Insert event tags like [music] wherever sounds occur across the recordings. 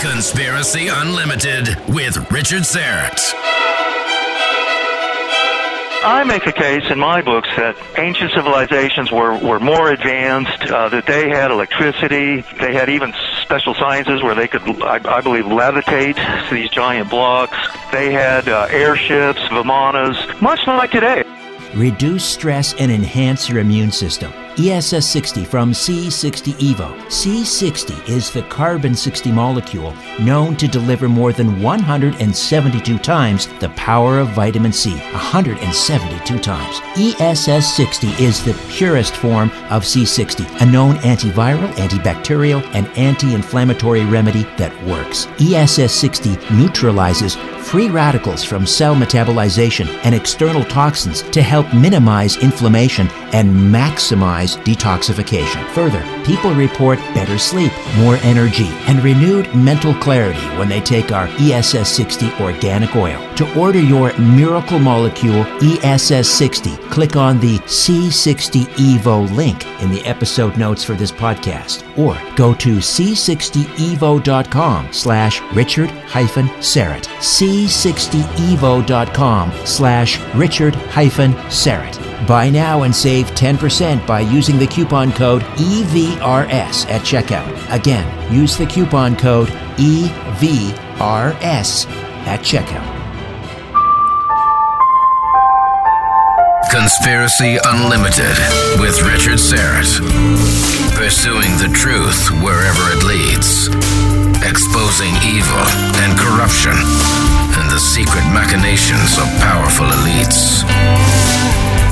Conspiracy Unlimited with Richard Syrett. I make a case in my books that ancient civilizations were, were more advanced, uh, that they had electricity, they had even special sciences where they could, I, I believe, levitate these giant blocks. They had uh, airships, vimanas, much like today. Reduce stress and enhance your immune system. ESS 60 from C60 Evo. C60 is the carbon 60 molecule known to deliver more than 172 times the power of vitamin C. 172 times. ESS 60 is the purest form of C60, a known antiviral, antibacterial, and anti inflammatory remedy that works. ESS 60 neutralizes free radicals from cell metabolization and external toxins to help minimize inflammation and maximize detoxification. Further, people report better sleep, more energy, and renewed mental clarity when they take our ESS 60 organic oil. To order your miracle molecule ESS 60, click on the C60 Evo link in the episode notes for this podcast or go to c60evo.com slash richard hyphen Syrett. c60evo.com slash richard hyphen Syrett. Buy now and save 10% by using the coupon code EVRS at checkout. Again, use the coupon code EVRS at checkout. Conspiracy Unlimited with Richard Syrett. Pursuing the truth wherever it leads. Exposing evil and corruption and the secret machinations of powerful elites.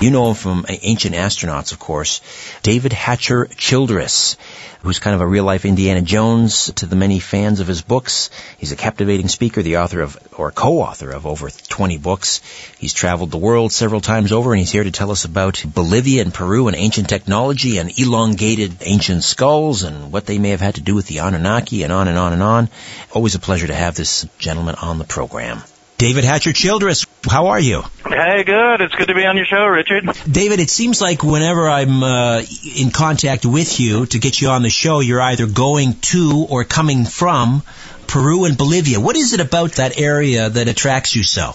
You know him from Ancient Astronauts, of course. David Hatcher Childress, who's kind of a real life Indiana Jones to the many fans of his books. He's a captivating speaker, the author of, or co-author of over 20 books. He's traveled the world several times over and he's here to tell us about Bolivia and Peru and ancient technology and elongated ancient skulls and what they may have had to do with the Anunnaki and on and on and on. Always a pleasure to have this gentleman on the program. David Hatcher Childress, how are you? Hey, good. It's good to be on your show, Richard. David, it seems like whenever I'm uh, in contact with you to get you on the show, you're either going to or coming from Peru and Bolivia. What is it about that area that attracts you so?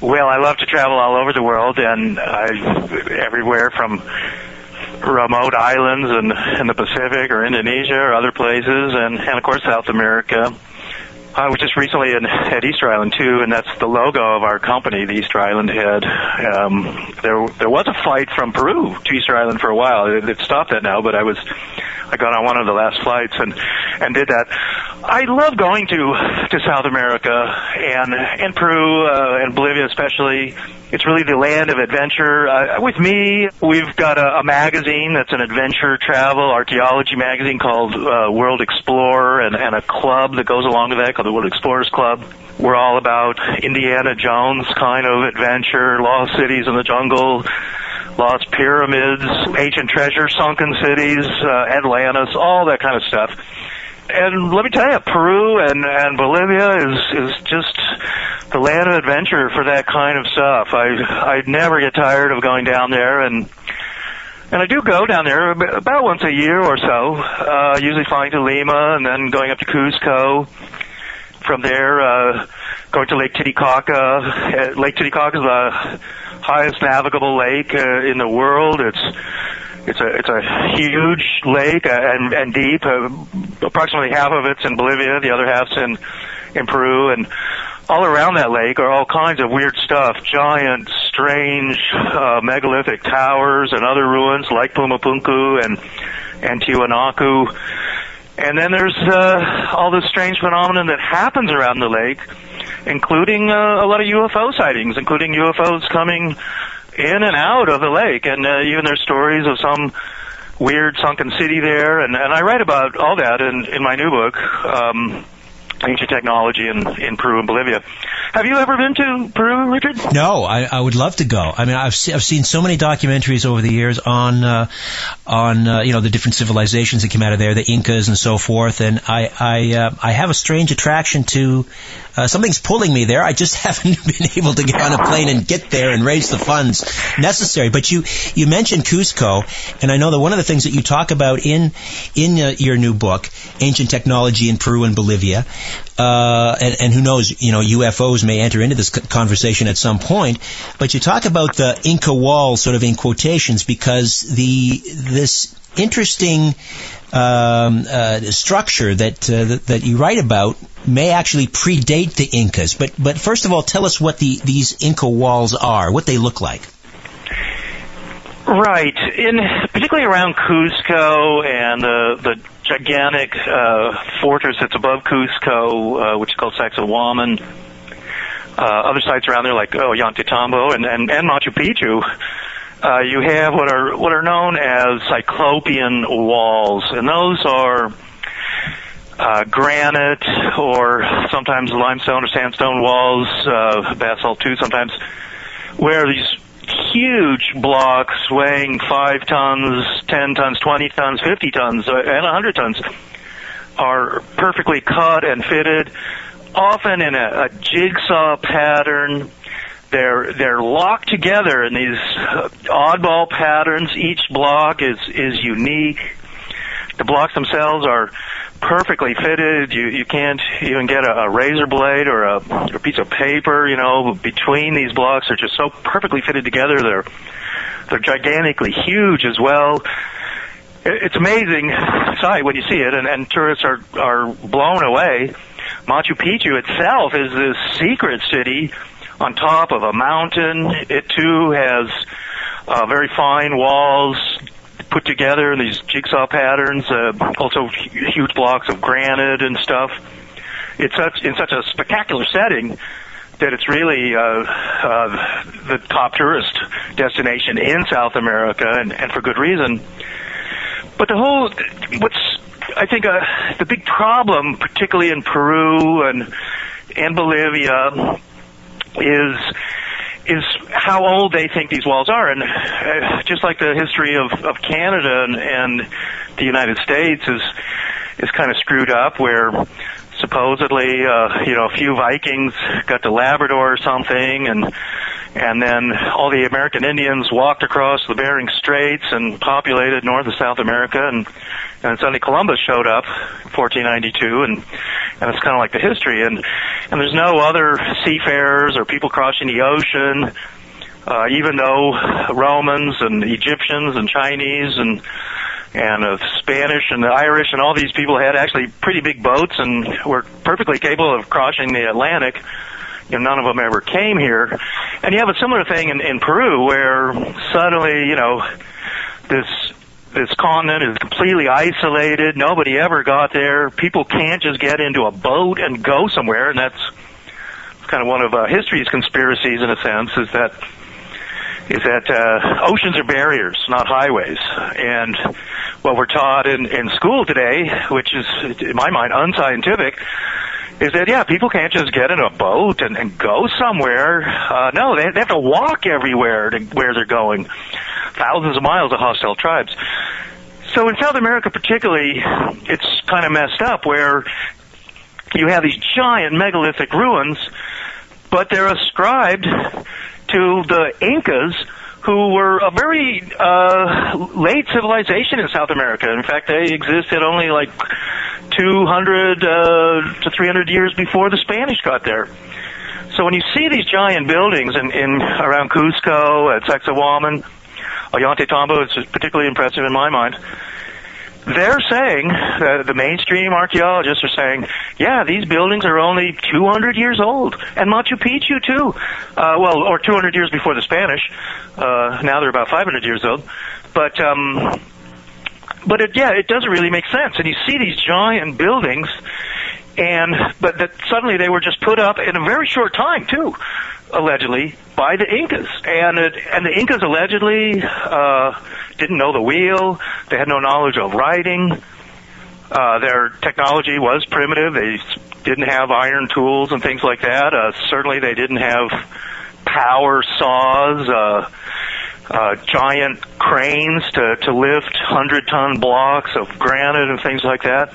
Well, I love to travel all over the world and uh, everywhere from remote islands in, in the Pacific or Indonesia or other places, and, and of course South America. I was just recently in, at Easter Island too, and that's the logo of our company, the Easter Island Head. Um, there, there was a flight from Peru to Easter Island for a while. It, it stopped that now, but I was, I got on one of the last flights and and did that I love going to to South America and and Peru uh, and Bolivia especially. It's really the land of adventure. Uh, with me, we've got a, a magazine that's an adventure travel archaeology magazine called uh, World Explorer, and, and a club that goes along with that called the World Explorers Club. We're all about Indiana Jones kind of adventure, lost cities in the jungle, lost pyramids, ancient treasure, sunken cities, uh, Atlantis, all that kind of stuff and let me tell you, Peru and and Bolivia is is just the land of adventure for that kind of stuff. I I never get tired of going down there, and and I do go down there about once a year or so. Uh, usually flying to Lima and then going up to Cusco. From there, uh, going to Lake Titicaca. Uh, lake Titicaca is the highest navigable lake uh, in the world. It's it's a it's a huge lake uh, and and deep. Uh, approximately half of it's in Bolivia, the other half's in in Peru, and all around that lake are all kinds of weird stuff. Giant, strange, uh, megalithic towers and other ruins like Pumapunku and and Tiwanaku. And then there's uh, all this strange phenomenon that happens around the lake, including uh, a lot of UFO sightings, including UFOs coming in and out of the lake, and uh, even there's stories of some weird sunken city there, and, and I write about all that in, in my new book. Um, ancient technology in, in Peru and Bolivia. Have you ever been to Peru, Richard? No, I, I would love to go. I mean, I've se- I've seen so many documentaries over the years on uh, on uh, you know the different civilizations that came out of there, the Incas and so forth, and I I uh, I have a strange attraction to. Uh, something's pulling me there. I just [laughs] haven't been able to get on a plane and get there and raise the funds necessary. But you you mentioned Cusco, and I know that one of the things that you talk about in in uh, your new book, Ancient Technology in Peru and Bolivia, uh, and, and, who knows, you know, UFOs may enter into this conversation at some point. But you talk about the Inca wall, sort of in quotations, because the this interesting um, uh, structure that, uh, that, you write about may actually predate the Incas. But but first of all, tell us what the these Inca walls are, what they look like. Right, in particularly around Cusco and the the gigantic uh, fortress that's above Cusco, uh, which is called Sacsayhuaman. Uh, other sites around there, like oh, Ollantaytambo and, and, and Machu Picchu, uh, you have what are what are known as cyclopean walls, and those are uh, granite or sometimes limestone or sandstone walls, uh, basalt too sometimes, where these huge blocks weighing five tons, ten tons, twenty tons, fifty tons, uh, and a hundred tons are perfectly cut and fitted, often in a, a jigsaw pattern. They're they're locked together in these uh, oddball patterns. Each block is is unique. The blocks themselves are perfectly fitted. You you can't even get a, a razor blade or a, a piece of paper. You know, between these blocks are just so perfectly fitted together. They're they're gigantically huge as well. It's amazing sight when you see it, and, and tourists are are blown away. Machu Picchu itself is this secret city on top of a mountain. It too has uh, very fine walls, put together in these jigsaw patterns, uh, also huge blocks of granite and stuff. It's such in such a spectacular setting that it's really uh, uh, the top tourist destination in South America, and, and for good reason. But the whole, what's I think uh, the big problem, particularly in Peru and and Bolivia, is is how old they think these walls are, and uh, just like the history of of Canada and, and the United States is is kind of screwed up, where supposedly uh, you know a few Vikings got to Labrador or something, and and then all the American Indians walked across the Bering Straits and populated North and South America, and and suddenly Columbus showed up, 1492, and and it's kind of like the history, and and there's no other seafarers or people crossing the ocean, uh, even though Romans and Egyptians and Chinese and and uh, Spanish and the Irish and all these people had actually pretty big boats and were perfectly capable of crossing the Atlantic. You know, none of them ever came here. And you have a similar thing in, in Peru where suddenly, you know, this this continent is completely isolated. Nobody ever got there. People can't just get into a boat and go somewhere, and that's kind of one of uh, history's conspiracies in a sense. Is that is that uh, oceans are barriers, not highways, and what we're taught in in school today, which is in my mind unscientific, is that yeah, people can't just get in a boat and, and go somewhere. Uh, no, they, they have to walk everywhere to where they're going, thousands of miles of hostile tribes. So in South America, particularly, it's kind of messed up where you have these giant megalithic ruins, but they're ascribed to the Incas who were a very uh, late civilization in South America. In fact, they existed only like 200 uh, to 300 years before the Spanish got there. So when you see these giant buildings in, in around Cusco, at Sacsayhuaman, Ollantaytambo is particularly impressive in my mind they're saying, uh, the mainstream archaeologists are saying, yeah, these buildings are only 200 years old. And Machu Picchu, too. Uh, well, or 200 years before the Spanish. Uh, now they're about 500 years old. But, um, but it, yeah, it doesn't really make sense. And you see these giant buildings, and, but that suddenly they were just put up in a very short time, too allegedly by the Incas, and it, and the Incas allegedly uh, didn't know the wheel. They had no knowledge of writing. Uh, their technology was primitive. They didn't have iron tools and things like that. Uh, certainly, they didn't have power saws, uh, uh, giant cranes to to lift hundred ton blocks of granite and things like that.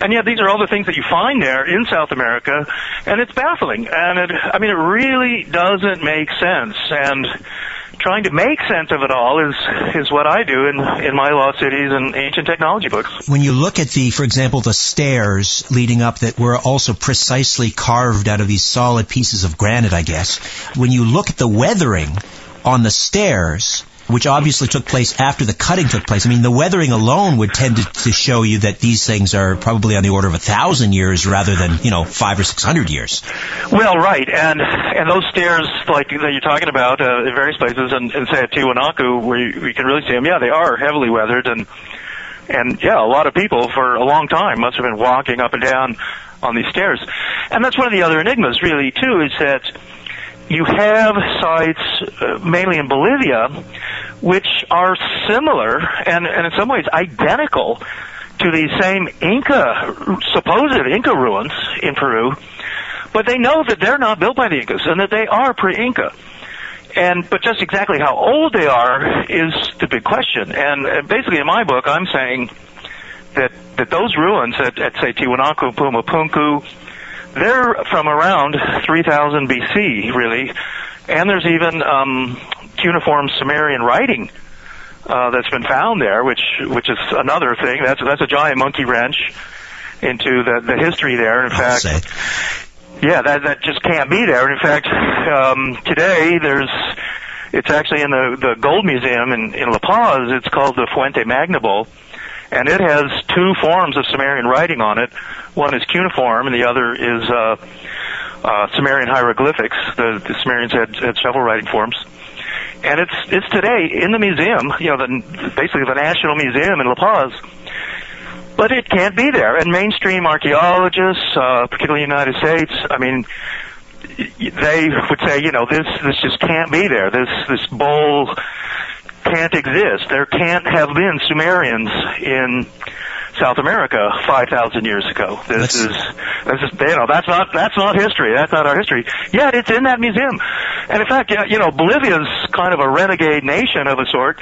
And yet these are all the things that you find there in South America, and it's baffling. And it, I mean, it really doesn't make sense. And trying to make sense of it all is is what I do in in my lost cities and ancient technology books. When you look at the, for example, the stairs leading up that were also precisely carved out of these solid pieces of granite, I guess. When you look at the weathering on the stairs, which obviously took place after the cutting took place. I mean, the weathering alone would tend to, to show you that these things are probably on the order of a thousand years rather than, you know, five or six hundred years. Well, right, and and those stairs, like that you're talking about, uh, in various places, and, and say at Tiwanaku, where you, you can really see them, yeah, they are heavily weathered, and and yeah, a lot of people for a long time must have been walking up and down on these stairs, and that's one of the other enigmas, really, too, is that you have sites, uh, mainly in Bolivia, which are similar and, and in some ways identical to the same Inca, supposed Inca ruins in Peru, but they know that they're not built by the Incas and that they are pre-Inca. And but just exactly how old they are is the big question. And uh, basically, in my book, I'm saying that that those ruins at, at say Tiwanaku, Pumapunku, they're from around 3000 BC, really, and there's even um, cuneiform Sumerian writing uh, that's been found there, which which is another thing. That's that's a giant monkey wrench into the the history there. In I'll fact, say. yeah, that that just can't be there. And in fact, um, today there's it's actually in the the Gold Museum in in La Paz. It's called the Fuente Magna Bowl, and it has two forms of Sumerian writing on it. One is cuneiform, and the other is uh, uh, Sumerian hieroglyphics. The, the Sumerians had, had several writing forms. And it's it's today in the museum, you know, the, basically the National Museum in La Paz. But it can't be there. And mainstream archaeologists, uh, particularly in the United States, I mean, they would say, you know, this this just can't be there. This this bowl can't exist. There can't have been Sumerians in South America 5,000 years ago. This That's- is this is you know that's not that's not history. That's not our history. Yet it's in that museum. And in fact, you know, Bolivia's kind of a renegade nation of a sort,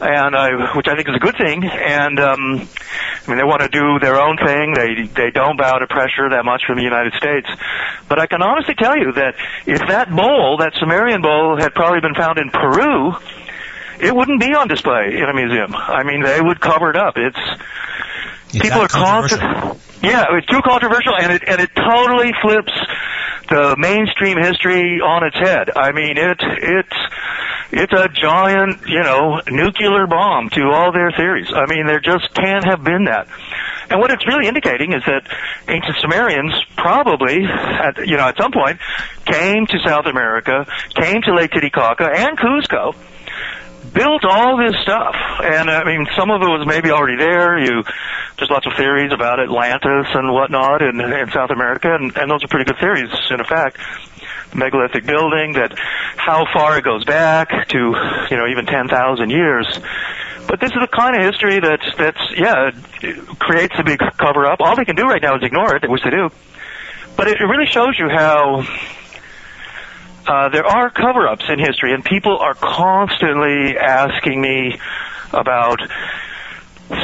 and uh, which I think is a good thing. And um, I mean, they want to do their own thing. They they don't bow to pressure that much from the United States. But I can honestly tell you that if that bowl, that Sumerian bowl, had probably been found in Peru, it wouldn't be on display in a museum. I mean, they would cover it up. It's It's people are that constantly yeah it's too controversial and it and it totally flips the mainstream history on its head i mean it it's it's a giant you know nuclear bomb to all their theories i mean there just can't have been that and what it's really indicating is that ancient Sumerians probably, at, you know, at some point, came to South America, came to Lake Titicaca and Cusco, built all this stuff, and uh, I mean, some of it was maybe already there. You there's lots of theories about Atlantis and whatnot in, in South America, and, and those are pretty good theories. In fact, megalithic building that how far it goes back to you know even 10,000 years. But this is the kind of history that that's yeah creates a big cover up. All they can do right now is ignore it, which they do. But it really shows you how uh, there are cover-ups in history, and people are constantly asking me about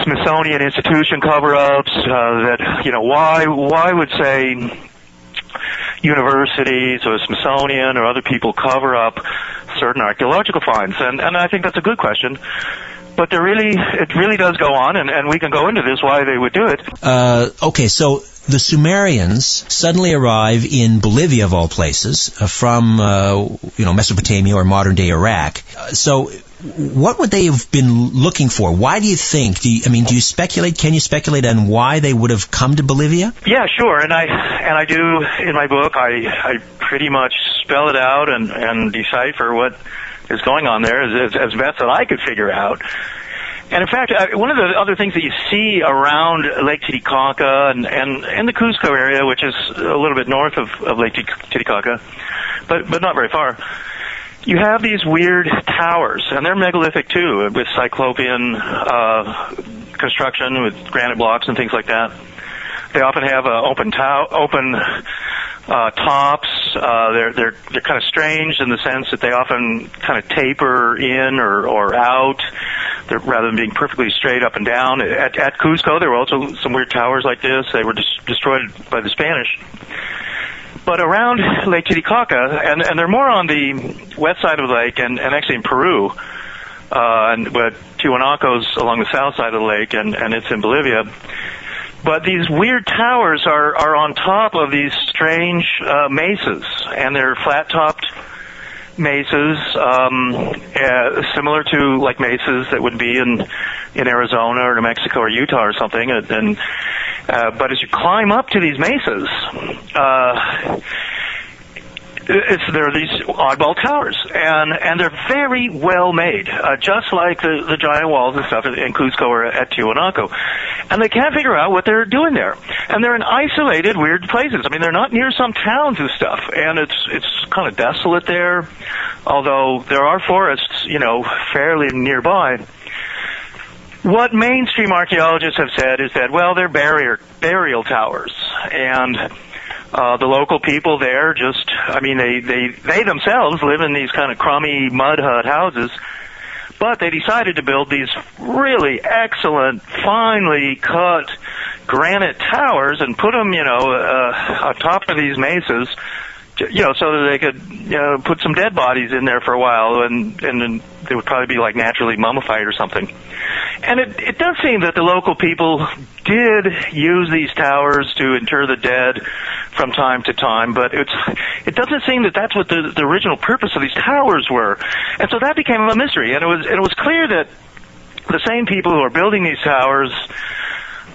Smithsonian institution cover-ups. Uh, that you know why why would say universities or Smithsonian or other people cover up certain archaeological finds, and and I think that's a good question but there really it really does go on, and, and we can go into this why they would do it. Uh, okay, so the Sumerians suddenly arrive in Bolivia, of all places, uh, from uh, you know Mesopotamia or modern day Iraq. Uh, so, what would they have been looking for? Why do you think? Do you, I mean, do you speculate? Can you speculate on why they would have come to Bolivia? Yeah, sure, and I and I do in my book. I I pretty much spell it out and and decipher what is going on there as, as, best that I could figure out. And in fact, uh, one of the other things that you see around Lake Titicaca and, and, and the Cusco area, which is a little bit north of, of Lake Titicaca, but, but not very far, you have these weird towers, and they're megalithic too, with cyclopean uh, construction with granite blocks and things like that. They often have uh, open tow- open uh, tops. Uh, they're they're they're kind of strange in the sense that they often kind of taper in or or out, they're, rather than being perfectly straight up and down. At at Cusco, there were also some weird towers like this. They were dis- destroyed by the Spanish. But around Lake Titicaca, and and they're more on the west side of the lake, and and actually in Peru. Uh, and but Tiwanaku's along the south side of the lake, and and it's in Bolivia but these weird towers are, are on top of these strange uh, mesas, and they're flat topped mesas, um, uh, similar to like mesas that would be in in Arizona or New Mexico or Utah or something. And, and uh, but as you climb up to these mesas, uh, it's there are these oddball towers, and and they're very well made, uh, just like the the giant walls and stuff in Cusco or at Tiwanaku, and they can't figure out what they're doing there, and they're in isolated, weird places. I mean, they're not near some towns and stuff, and it's it's kind of desolate there, although there are forests, you know, fairly nearby. What mainstream archaeologists have said is that well, they're barrier burial towers, and uh, the local people there just, I mean, they, they, they themselves live in these kind of crummy mud hut houses, but they decided to build these really excellent, finely cut granite towers and put them, you know, uh, on top of these mesas you know, so that they could you know, put some dead bodies in there for a while, and and then they would probably be like naturally mummified or something. And it it does seem that the local people did use these towers to inter the dead from time to time, but it's it doesn't seem that that's what the the original purpose of these towers were, and so that became a mystery. And it was it was clear that the same people who are building these towers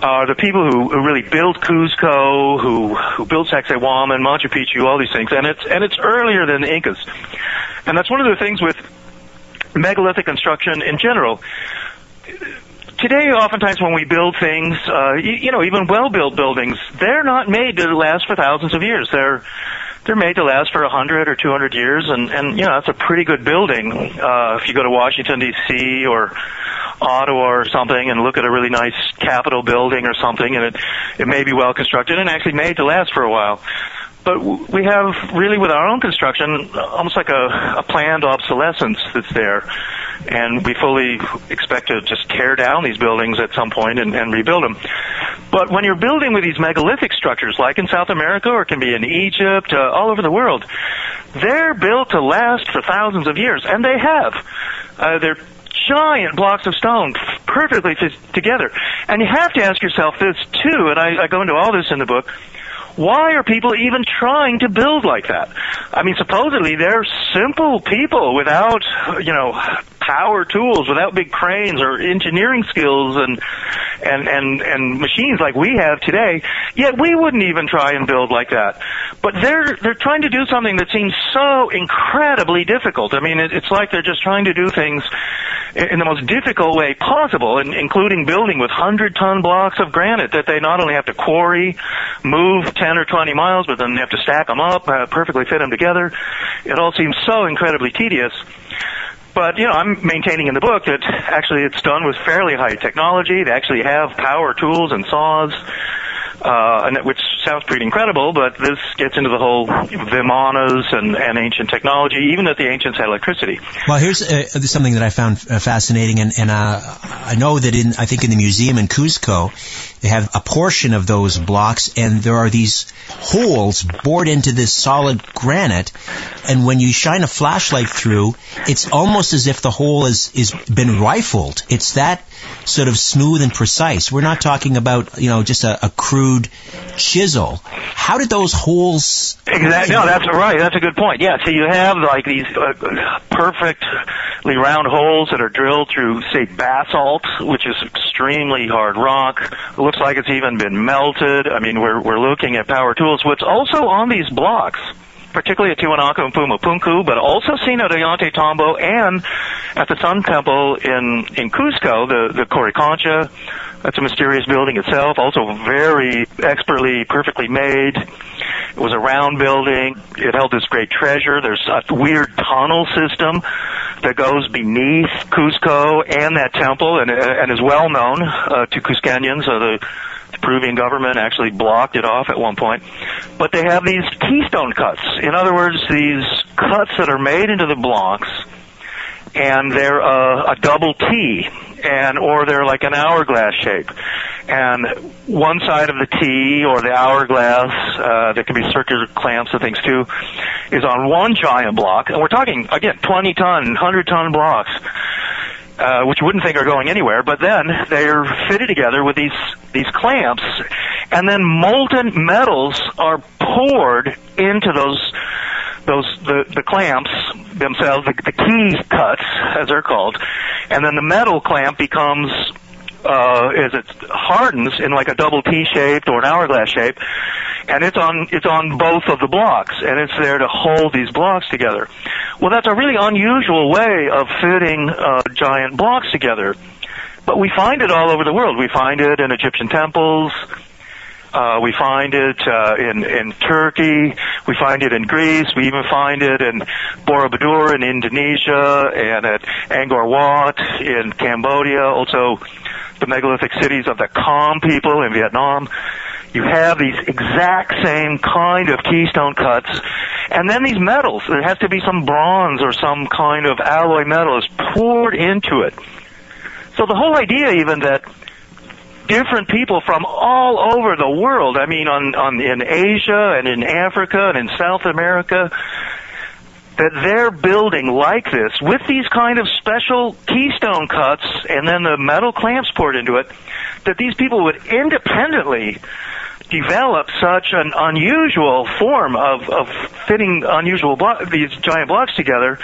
are the people who, who really built Cuzco, who who built Sacsayhuaman, Machu Picchu, all these things, and it's and it's earlier than the Incas, and that's one of the things with megalithic construction in general. Today, oftentimes when we build things, uh, you, you know, even well-built buildings, they're not made to last for thousands of years. They're they're made to last for a 100 or 200 years, and, and you know, that's a pretty good building. Uh, if you go to Washington, D.C., or Ottawa or something and look at a really nice Capitol building or something, and it, it may be well constructed and actually made to last for a while. But we have really with our own construction almost like a, a planned obsolescence that's there. And we fully expect to just tear down these buildings at some point and, and rebuild them. But when you're building with these megalithic structures, like in South America or it can be in Egypt, uh, all over the world, they're built to last for thousands of years, and they have. Uh, they're giant blocks of stone perfectly t- together. And you have to ask yourself this too, and I, I go into all this in the book. Why are people even trying to build like that? I mean, supposedly they're simple people without, you know, power tools, without big cranes or engineering skills and and and and machines like we have today. Yet we wouldn't even try and build like that. But they're they're trying to do something that seems so incredibly difficult. I mean, it, it's like they're just trying to do things in the most difficult way possible, including building with hundred ton blocks of granite that they not only have to quarry, move 10 or 20 miles, but then they have to stack them up, uh, perfectly fit them together. It all seems so incredibly tedious. But, you know, I'm maintaining in the book that actually it's done with fairly high technology. They actually have power tools and saws uh, which sounds pretty incredible, but this gets into the whole Vimanas and, and ancient technology, even that the ancients had electricity. Well, here's uh, something that I found uh, fascinating, and, and uh, I know that in I think in the museum in Cuzco, they have a portion of those blocks, and there are these holes bored into this solid granite, and when you shine a flashlight through, it's almost as if the hole is is been rifled. It's that sort of smooth and precise. We're not talking about, you know, just a, a crude chisel. How did those holes? Exactly. No, that's right. That's a good point. Yeah. So you have like these uh, perfectly round holes that are drilled through, say, basalt, which is extremely hard rock. It looks like it's even been melted. I mean, we're we're looking at power tools. What's also on these blocks particularly at Tiwanaku and Pumapunku, but also seen at Ollantaytambo and at the Sun Temple in, in Cusco, the, the Coricancha. That's a mysterious building itself, also very expertly, perfectly made. It was a round building. It held this great treasure. There's a weird tunnel system that goes beneath Cusco and that temple and, and is well known uh, to Cuscanians. Uh, the Peruvian government actually blocked it off at one point. But they have these keystone cuts. In other words, these cuts that are made into the blocks, and they're a, a double T, and or they're like an hourglass shape. And one side of the T or the hourglass, uh, there can be circular clamps and things too, is on one giant block. And we're talking again 20 ton, 100 ton blocks uh, which you wouldn't think are going anywhere, but then they're fitted together with these these clamps, and then molten metals are poured into those those the the clamps themselves, the, the key cuts as they're called, and then the metal clamp becomes uh, as it hardens in like a double T shaped or an hourglass shape, and it's on it's on both of the blocks, and it's there to hold these blocks together. Well, that's a really unusual way of fitting uh, giant blocks together, but we find it all over the world. We find it in Egyptian temples. Uh, we find it uh, in in Turkey. We find it in Greece. We even find it in Borobudur in Indonesia and at Angkor Wat in Cambodia. Also, the megalithic cities of the Kham people in Vietnam. You have these exact same kind of keystone cuts, and then these metals. There has to be some bronze or some kind of alloy metal is poured into it. So the whole idea, even that different people from all over the world. I mean, on, on in Asia and in Africa and in South America, that they're building like this with these kind of special keystone cuts and then the metal clamps poured into it, that these people would independently develop such an unusual form of, of fitting unusual blo- these giant blocks together,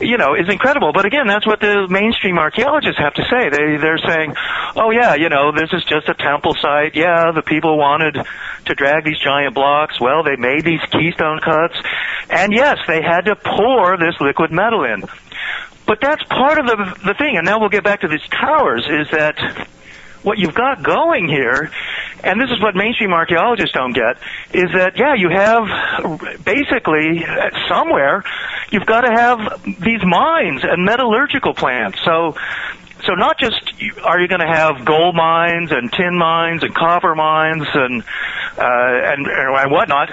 you know, is incredible. But again, that's what the mainstream archaeologists have to say. They they're saying, oh yeah, you know, this is just a temple site. Yeah, the people wanted to drag these giant blocks. Well, they made these keystone cuts, and yes, they had to pour this liquid metal in. But that's part of the the thing. And now we'll get back to these towers. Is that what you've got going here, and this is what mainstream archaeologists don't get, is that, yeah, you have basically somewhere, you've got to have these mines and metallurgical plants. So, so not just are you going to have gold mines and tin mines and copper mines and, uh, and, and whatnot,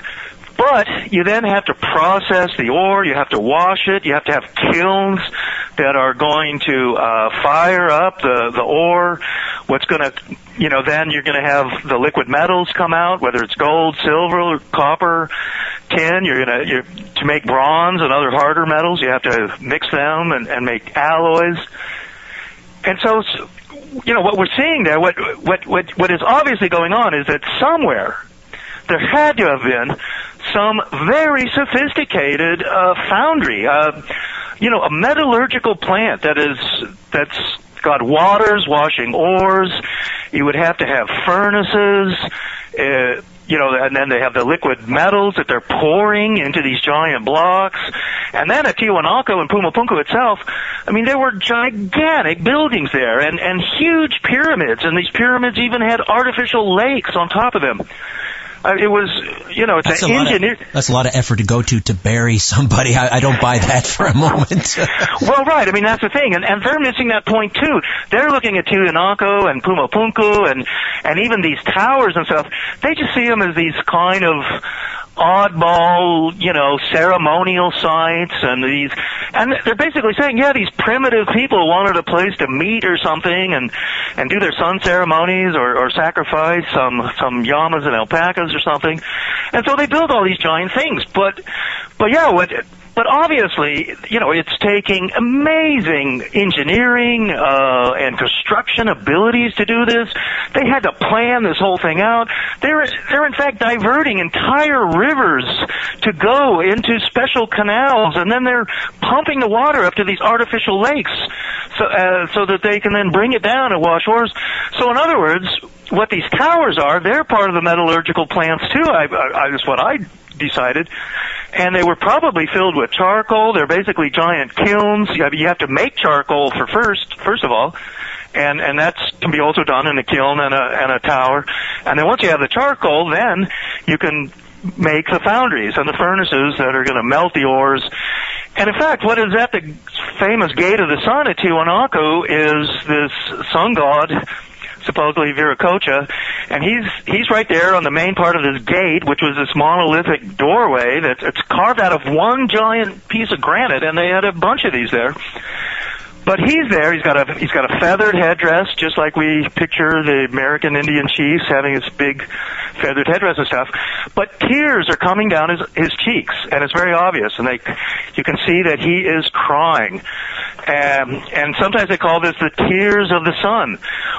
but you then have to process the ore, you have to wash it, you have to have kilns that are going to uh, fire up the, the ore. What's going to, you know, then you're going to have the liquid metals come out, whether it's gold, silver, copper, tin. You're going to, to make bronze and other harder metals, you have to mix them and, and make alloys. And so, you know, what we're seeing there, what, what, what, what is obviously going on is that somewhere there had to have been some very sophisticated uh, foundry. Uh, you know, a metallurgical plant that is that's got waters washing ores. You would have to have furnaces. Uh, you know, and then they have the liquid metals that they're pouring into these giant blocks. And then at Tiwanaku and Pumapunku itself, I mean, there were gigantic buildings there and, and huge pyramids, and these pyramids even had artificial lakes on top of them. Uh, it was, you know, it's That's an a, engineer. of, that's a lot of effort to go to to bury somebody. I, I don't buy that for a moment. [laughs] [laughs] Well, right. I mean, that's the thing, and and they're missing that point too. They're looking at Tiwanaku and Pumapunku and and even these towers and stuff. They just see them as these kind of oddball, you know, ceremonial sites and these, and they're basically saying, yeah, these primitive people wanted a place to meet or something and and do their sun ceremonies or or sacrifice some some llamas and alpacas or something, and so they build all these giant things. But but yeah, what but obviously, you know, it's taking amazing engineering uh, and construction abilities to do this. They had to plan this whole thing out. They're they're in fact diverting entire rivers to go into special canals, and then they're pumping the water up to these artificial lakes, so uh, so that they can then bring it down and wash ores. So in other words, what these towers are, they're part of the metallurgical plants too. I, I, I that's what I decided. And they were probably filled with charcoal. They're basically giant kilns. You have, to make charcoal for first, first of all. And, and that can be also done in a kiln and a, and a tower. And then once you have the charcoal, then you can make the foundries and the furnaces that are going to melt the ores. And in fact, what is at the famous Gate of the Sun at Tiwanaku is this sun god supposedly Viracocha, and he's he's right there on the main part of this gate, which was this monolithic doorway that's it's carved out of one giant piece of granite, and they had a bunch of these there. But he's there. He's got a he's got a feathered headdress, just like we picture the American Indian chiefs having this big feathered headdress and stuff. But tears are coming down his his cheeks, and it's very obvious. And they, you can see that he is crying. Um, and sometimes they call this the tears of the sun.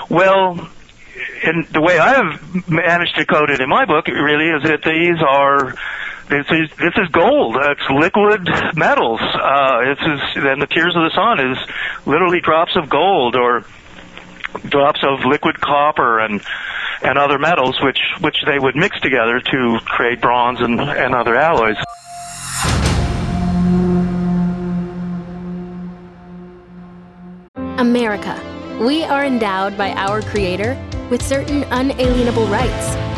Well, in the way I have managed to code it in my book, really, is that these are this is this is gold. It's liquid metals. Uh, this is then the tears of the sun is literally drops of gold or drops of liquid copper and and other metals, which which they would mix together to create bronze and and other alloys. America. We are endowed by our Creator with certain unalienable rights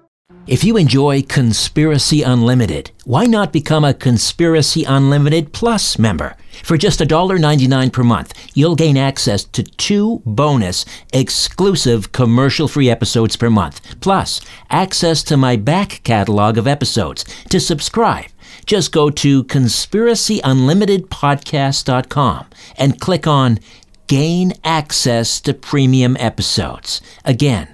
If you enjoy Conspiracy Unlimited, why not become a Conspiracy Unlimited Plus member? For just $1.99 per month, you'll gain access to two bonus exclusive commercial free episodes per month, plus access to my back catalog of episodes. To subscribe, just go to conspiracyunlimitedpodcast.com and click on gain access to premium episodes. Again,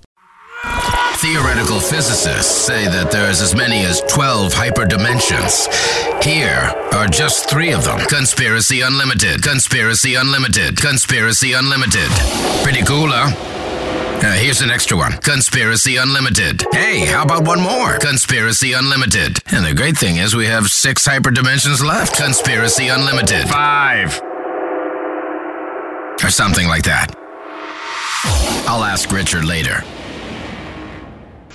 Theoretical physicists say that there's as many as 12 hyperdimensions. Here are just three of them Conspiracy Unlimited, Conspiracy Unlimited, Conspiracy Unlimited. Pretty cool, huh? Uh, here's an extra one Conspiracy Unlimited. Hey, how about one more? Conspiracy Unlimited. And the great thing is, we have six hyperdimensions left. Conspiracy Unlimited. Five. Or something like that. I'll ask Richard later.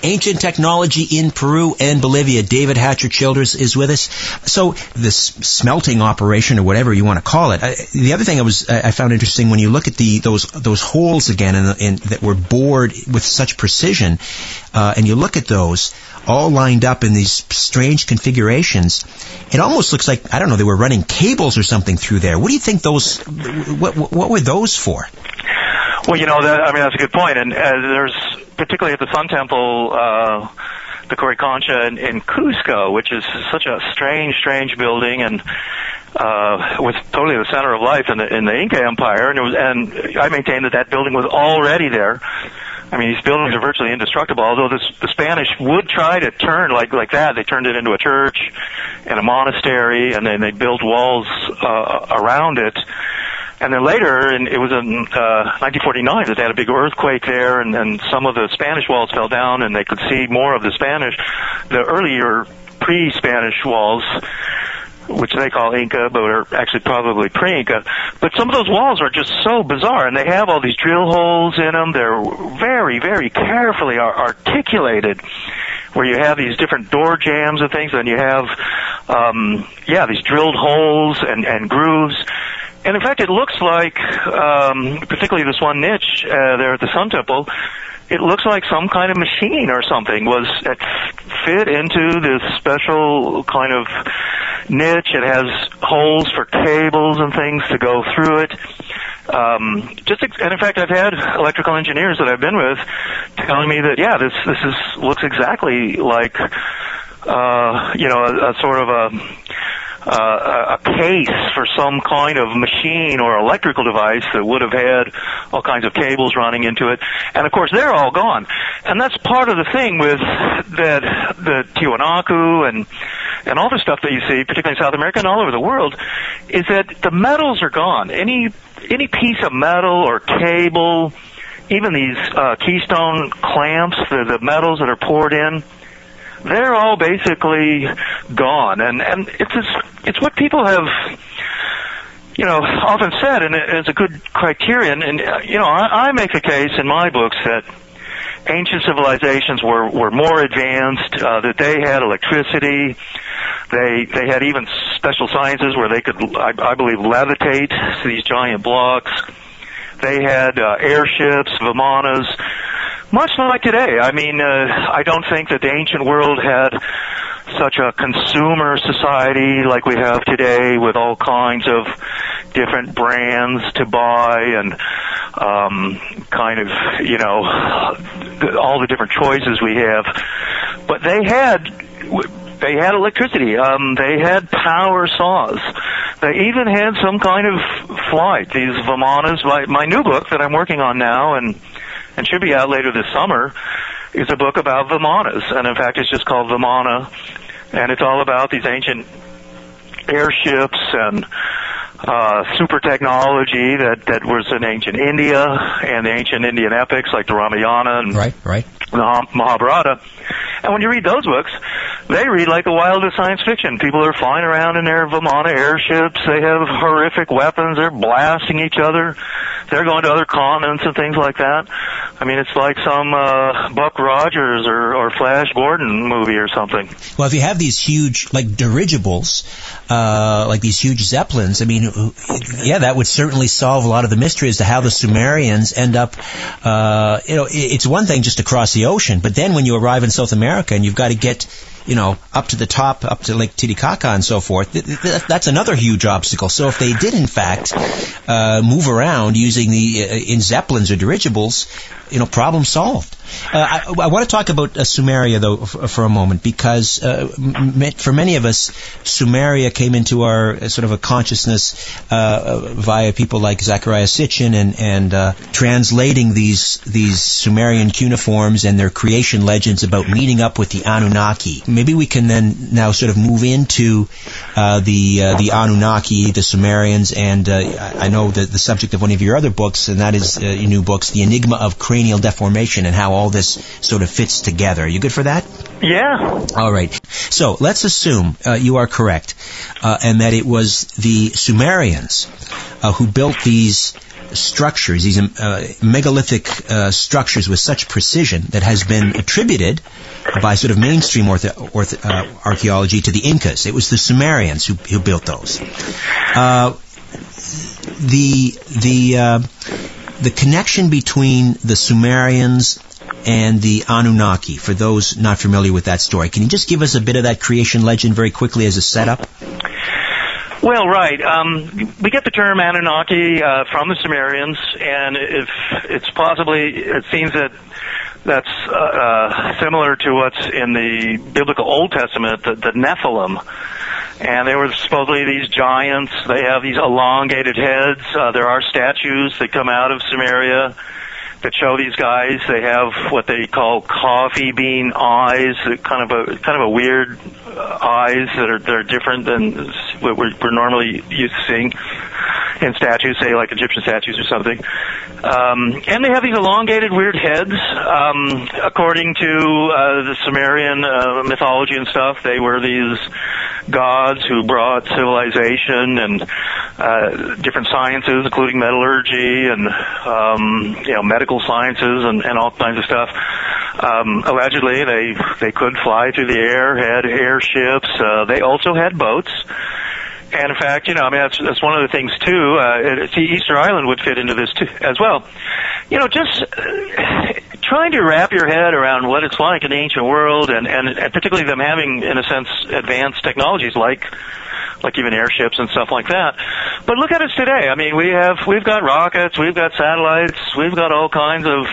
Ancient technology in Peru and Bolivia. David Hatcher Childress is with us. So this smelting operation, or whatever you want to call it. I, the other thing I was I found interesting when you look at the those those holes again in, in that were bored with such precision, uh, and you look at those all lined up in these strange configurations. It almost looks like I don't know they were running cables or something through there. What do you think those? What what were those for? Well, you know, that, I mean, that's a good point. And uh, there's, particularly at the Sun Temple, uh, the Coricancha in, in Cusco, which is such a strange, strange building and uh, was totally the center of life in the, in the Inca Empire. And, it was, and I maintain that that building was already there. I mean, these buildings are virtually indestructible. Although this, the Spanish would try to turn like like that, they turned it into a church and a monastery, and then they built walls uh, around it. And then later, and it was in uh, 1949 that they had a big earthquake there, and, and some of the Spanish walls fell down, and they could see more of the Spanish, the earlier pre-Spanish walls which they call Inca, but are actually probably pre-Inca. But some of those walls are just so bizarre, and they have all these drill holes in them. They're very, very carefully articulated, where you have these different door jambs and things, and you have, um, yeah, these drilled holes and, and grooves. And in fact, it looks like, um, particularly this one niche uh, there at the Sun Temple, it looks like some kind of machine or something was fit into this special kind of niche. It has holes for cables and things to go through it. Um, just and in fact, I've had electrical engineers that I've been with telling me that yeah, this this is looks exactly like uh, you know a, a sort of a uh, a case for some kind of machine or electrical device that would have had all kinds of cables running into it. And of course, they're all gone. And that's part of the thing with that the Tiwanaku and and all the stuff that you see, particularly in South America and all over the world, is that the metals are gone. Any any piece of metal or cable, even these uh, keystone clamps, the, the metals that are poured in, they're all basically gone, and and it's it's what people have you know, often said, and it's a good criterion. And uh, you know, I, I make a case in my books that ancient civilizations were were more advanced, uh, that they had electricity, they they had even special sciences where they could, I, I believe, levitate these giant blocks. They had uh, airships, vimanas, much like today. I mean, uh, I don't think that the ancient world had such a consumer society like we have today with all kinds of different brands to buy and um, kind of, you know, all the different choices we have. But they had they had electricity. Um, they had power saws. They even had some kind of flight. These Vimanas. My, my new book that I'm working on now and and should be out later this summer, is a book about Vimanas. And in fact, it's just called Vimana. And it's all about these ancient airships and uh, super technology that, that was in ancient India and the ancient Indian epics like the Ramayana and right, right. The Mahabharata. And when you read those books, they read like the wildest science fiction. People are flying around in their Vimana airships. They have horrific weapons. They're blasting each other. They're going to other continents and things like that. I mean, it's like some uh, Buck Rogers or, or Flash Gordon movie or something. Well, if you have these huge, like dirigibles, uh, like these huge zeppelins, I mean, yeah, that would certainly solve a lot of the mystery as to how the Sumerians end up. Uh, you know, it's one thing just to cross the ocean, but then when you arrive in South America and you've got to get you know, up to the top, up to Lake Titicaca and so forth, th- th- that's another huge obstacle. So if they did, in fact, uh, move around using the uh, in zeppelins or dirigibles, you know, problem solved. Uh, I, I, want to talk about uh, Sumeria though f- for a moment because uh, m- for many of us, Sumeria came into our uh, sort of a consciousness uh, via people like Zecharia Sitchin and and translating these these Sumerian cuneiforms and their creation legends about meeting up with the Anunnaki. Maybe we can then now sort of move into the the Anunnaki, the Sumerians, and I know that the subject of one of your other books, and that is your new books, The Enigma of Cranial Deformation and how all this sort of fits together. Are you good for that? Yeah. All right. So let's assume uh, you are correct, uh, and that it was the Sumerians uh, who built these structures, these uh, megalithic uh, structures with such precision that has been attributed by sort of mainstream ortho- ortho- uh, archaeology to the Incas. It was the Sumerians who, who built those. the the the connection between the Sumerians and the Anunnaki, for those not familiar with that story. Can you just give us a bit of that creation legend very quickly as a setup? Well, right. Um, we get the term Anunnaki uh, from the Sumerians, and if it's possibly, it seems that that's uh, uh, similar to what's in the biblical Old Testament, the, the Nephilim. And they were supposedly these giants. They have these elongated heads. Uh, there are statues that come out of Sumeria that show these guys. They have what they call coffee bean eyes, kind of a kind of a weird uh, eyes that are that are different than what we're, we're normally used to seeing in statues, say like Egyptian statues or something. Um, and they have these elongated, weird heads. Um, according to uh, the Sumerian uh, mythology and stuff, they were these gods who brought civilization and uh, different sciences, including metallurgy and um, you know medical sciences and, and all kinds of stuff. Um, allegedly, they they could fly through the air, had airships. Uh, they also had boats. And in fact, you know, I mean, that's, that's one of the things too. Uh, see, Easter Island would fit into this too, as well. You know, just uh, trying to wrap your head around what it's like in the ancient world, and, and, and particularly them having, in a sense, advanced technologies like like even airships and stuff like that. But look at us today. I mean, we have we've got rockets, we've got satellites, we've got all kinds of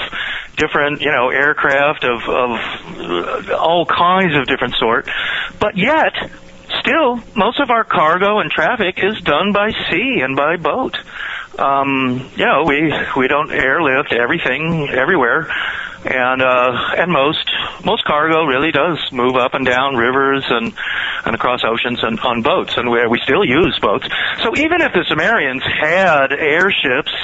different, you know, aircraft of of all kinds of different sort. But yet, still, most of our cargo and traffic is done by sea and by boat. Um, you know, we we don't airlift everything everywhere, and uh, and most most cargo really does move up and down rivers and and across oceans and on boats, and where we still use boats. So even if the Sumerians had airships,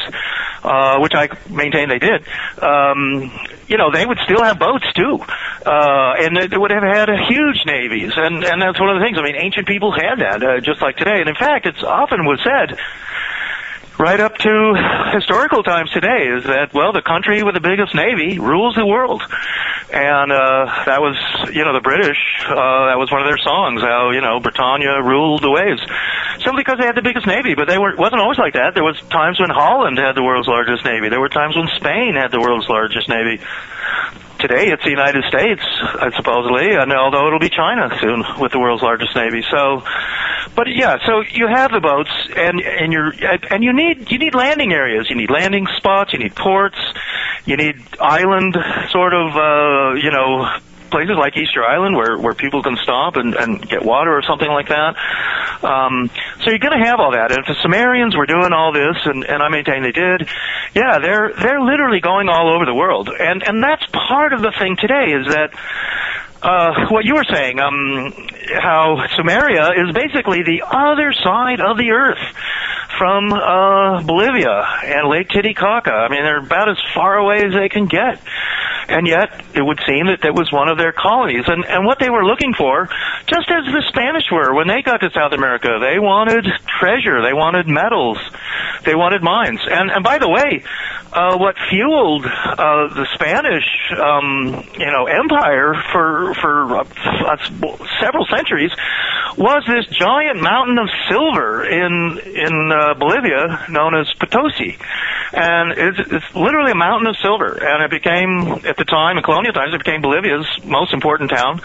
uh, which I maintain they did, um, you know, they would still have boats too, uh, and they would have had huge navies, and and that's one of the things. I mean, ancient people had that, uh, just like today, and in fact, it's often was said right up to historical times today is that well the country with the biggest navy rules the world. And uh that was you know the british uh that was one of their songs how you know britannia ruled the waves. Simply because they had the biggest navy but they were wasn't always like that. There was times when holland had the world's largest navy. There were times when spain had the world's largest navy today it's the United States, uh, supposedly, and although it'll be China soon with the world's largest navy. So, but yeah, so you have the boats, and and you're and you need you need landing areas, you need landing spots, you need ports, you need island sort of uh, you know places like Easter Island where where people can stop and and get water or something like that. Um, so you're going to have all that. And if the Sumerians were doing all this, and and I maintain they did, yeah, they're they're literally going all over the world, and and that's part of the thing today is that uh, what you were saying, um, how Sumeria is basically the other side of the earth from uh, Bolivia and Lake Titicaca. I mean, they're about as far away as they can get. And yet, it would seem that that was one of their colonies. And, and what they were looking for, just as the Spanish were when they got to South America, they wanted treasure, they wanted metals, they wanted mines. And, and by the way, uh, what fueled uh, the Spanish, um, you know, empire for for uh, several centuries was this giant mountain of silver in in uh, Bolivia known as Potosi, and it's, it's literally a mountain of silver. And it became at the time in colonial times it became Bolivia's most important town.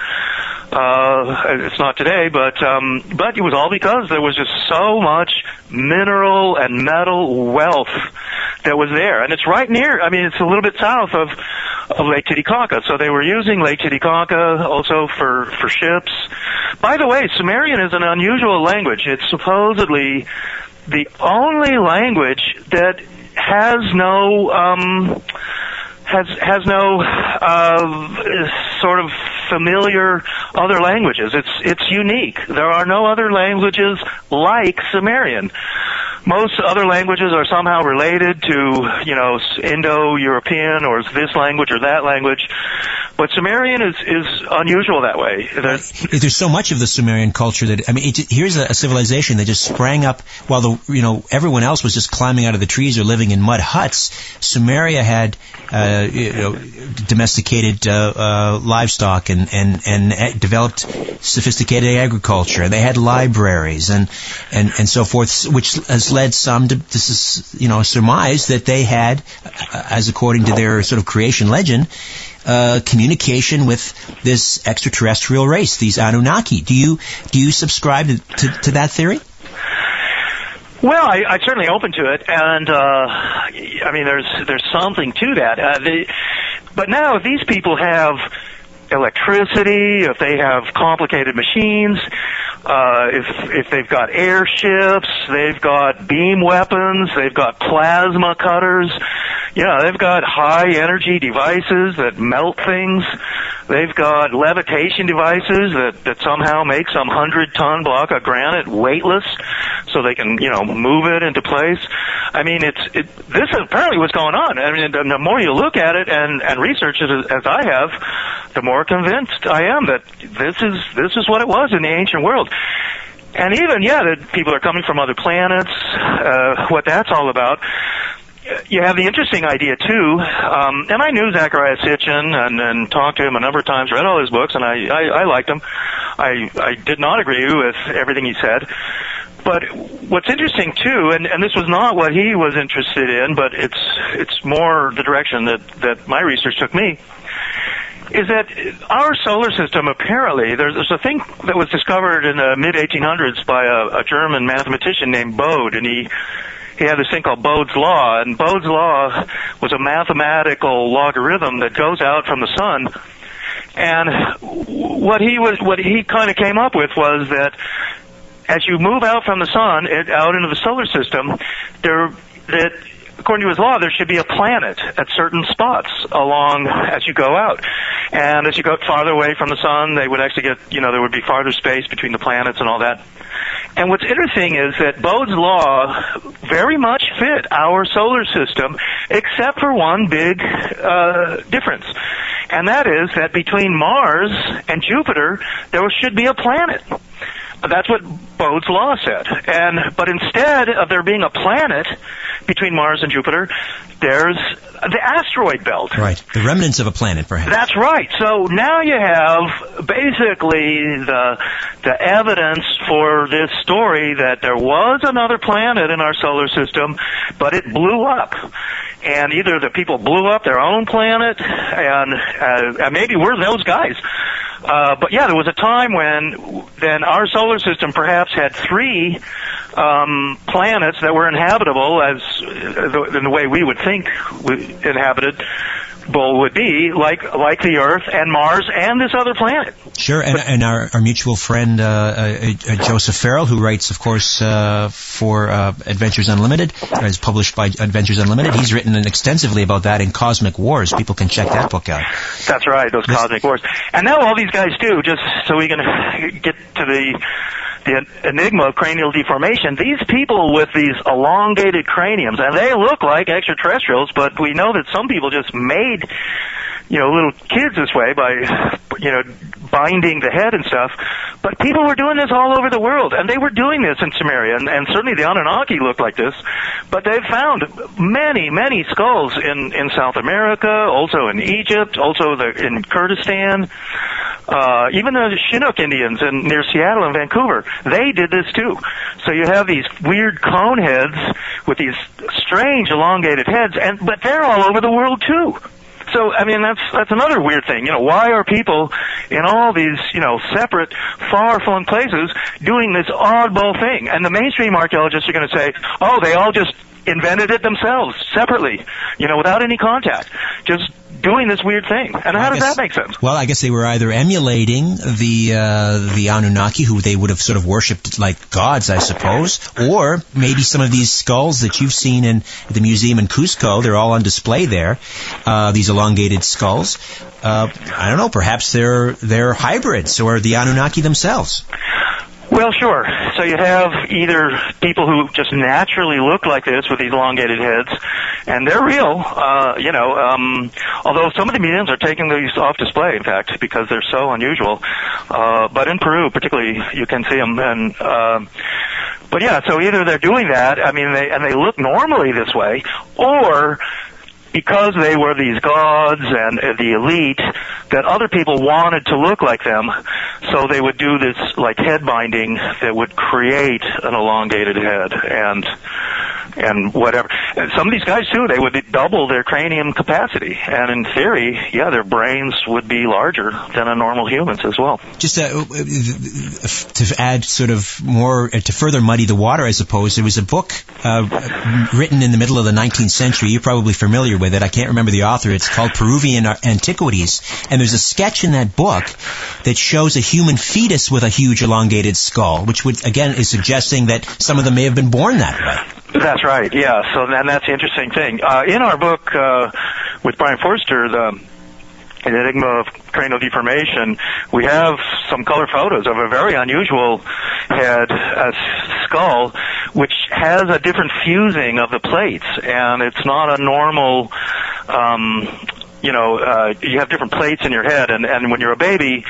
Uh, it's not today, but um, but it was all because there was just so much mineral and metal wealth that was there, and it's right near. I mean, it's a little bit south of of Lake Titicaca, so they were using Lake Titicaca also for for ships. By the way, Sumerian is an unusual language. It's supposedly the only language that has no um, has has no uh, sort of familiar other languages. It's it's unique. There are no other languages like Sumerian most other languages are somehow related to, you know, Indo-European or this language or that language. But Sumerian is, is unusual that way. There's, There's so much of the Sumerian culture that, I mean, it, here's a, a, civilization that just sprang up while the, you know, everyone else was just climbing out of the trees or living in mud huts. Sumeria had, uh, you know, domesticated, uh, uh, livestock and, and, and developed sophisticated agriculture. They had libraries and, and, and so forth, which has led some to this is you know surmise that they had, uh, as according to their sort of creation legend, uh, communication with this extraterrestrial race, these Anunnaki. Do you do you subscribe to, to, to that theory? Well, I, I'm certainly open to it, and uh, I mean, there's there's something to that. Uh, the, but now, these people have electricity, if they have complicated machines, uh, if if they've got airships, they've got beam weapons, they've got plasma cutters, yeah, they've got high energy devices that melt things. They've got levitation devices that, that somehow make some hundred ton block of granite weightless so they can, you know, move it into place. I mean, it's, it, this is apparently what's going on. I mean, the more you look at it and, and research it as, as I have, the more convinced I am that this is, this is what it was in the ancient world. And even, yeah, that people are coming from other planets, uh, what that's all about you have the interesting idea too, um, and I knew Zecharia Sitchin and, and talked to him a number of times, read all his books, and I, I, I liked him. I, I did not agree with everything he said. But what's interesting too, and, and this was not what he was interested in, but it's it's more the direction that that my research took me, is that our solar system apparently there's, there's a thing that was discovered in the mid 1800s by a, a German mathematician named Bode, and he he had this thing called Bode's law, and Bode's law was a mathematical logarithm that goes out from the sun. And what he was, what he kind of came up with was that as you move out from the sun, it, out into the solar system, there that according to his law, there should be a planet at certain spots along as you go out. And as you go farther away from the sun, they would actually get, you know, there would be farther space between the planets and all that. And what's interesting is that Bode's law very much fit our solar system, except for one big uh, difference. And that is that between Mars and Jupiter, there should be a planet. That's what Bode's law said. And but instead of there being a planet between Mars and Jupiter, there's the asteroid belt. Right. The remnants of a planet, perhaps. That's right. So now you have basically the the evidence for this story that there was another planet in our solar system, but it blew up. And either the people blew up their own planet, and, uh, and maybe we're those guys. Uh, but yeah, there was a time when then our solar system perhaps had three um, planets that were inhabitable as uh, in the way we would think inhabited would be like like the Earth and Mars and this other planet. Sure, and, and our, our mutual friend uh, uh, uh, Joseph Farrell, who writes, of course, uh, for uh, Adventures Unlimited, is published by Adventures Unlimited. He's written extensively about that in Cosmic Wars. People can check that book out. That's right, those Cosmic Wars. And now all these guys do, just so we can get to the the enigma of cranial deformation, these people with these elongated craniums, and they look like extraterrestrials, but we know that some people just made you know, little kids this way by, you know, binding the head and stuff. But people were doing this all over the world, and they were doing this in Sumeria, and, and certainly the Anunnaki looked like this. But they've found many, many skulls in in South America, also in Egypt, also the, in Kurdistan. Uh, even the Chinook Indians in near Seattle and Vancouver, they did this too. So you have these weird cone heads with these strange elongated heads, and but they're all over the world too. So, I mean, that's that's another weird thing. You know, why are people in all these, you know, separate, far-flung places doing this oddball thing? And the mainstream archaeologists are going to say, oh, they all just invented it themselves, separately, you know, without any contact. Just doing this weird thing. And how does that make sense? Well, I guess they were either emulating the uh, the Anunnaki, who they would have sort of worshipped like gods, I suppose, or maybe some of these skulls that you've seen in the museum in Cusco. They're all on display there. Uh, these elongated skulls. Uh, I don't know. Perhaps they're they're hybrids or the Anunnaki themselves. Well, sure. So you have either people who just naturally look like this with these elongated heads, and they're real. Uh, you know, um, although some of the museums are taking these off display, in fact, because they're so unusual. Uh, but in Peru, particularly, you can see them. And uh, but yeah, so either they're doing that. I mean, they and they look normally this way, or because they were these gods and uh, the elite, that other people wanted to look like them, so they would do this like head binding that would create an elongated head. And and whatever. And some of these guys too, they would double their cranium capacity, and in theory, yeah, their brains would be larger than a normal human's as well. Just uh, to add sort of more uh, to further muddy the water, I suppose there was a book uh, written in the middle of the 19th century. You're probably familiar with it. I can't remember the author. It's called Peruvian Antiquities, and there's a sketch in that book that shows a human fetus with a huge elongated skull, which would again is suggesting that some of them may have been born that way. That's right. Yeah. So and that's the interesting thing. Uh, in our book uh, with Brien Foerster, the an enigma of cranial deformation, we have some color photos of a very unusual head, a skull, which has a different fusing of the plates, and it's not a normal um, you know, uh, you have different plates in your head, and and when you're a baby,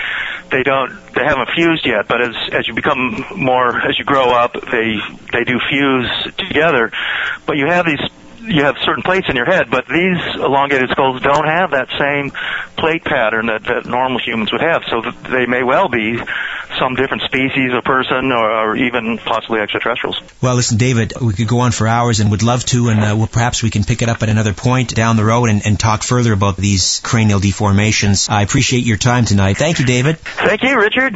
they don't, they haven't fused yet. But as as you become more, as you grow up, they they do fuse together. But you have these you have certain plates in your head, but these elongated skulls don't have that same plate pattern that, that normal humans would have. So they may well be some different species of person or, or, even possibly extraterrestrials. Well, listen, David, we could go on for hours and would love to, and uh, well, perhaps we can pick it up at another point down the road and, and talk further about these cranial deformations. I appreciate your time tonight. Thank you, David. Thank you, Richard.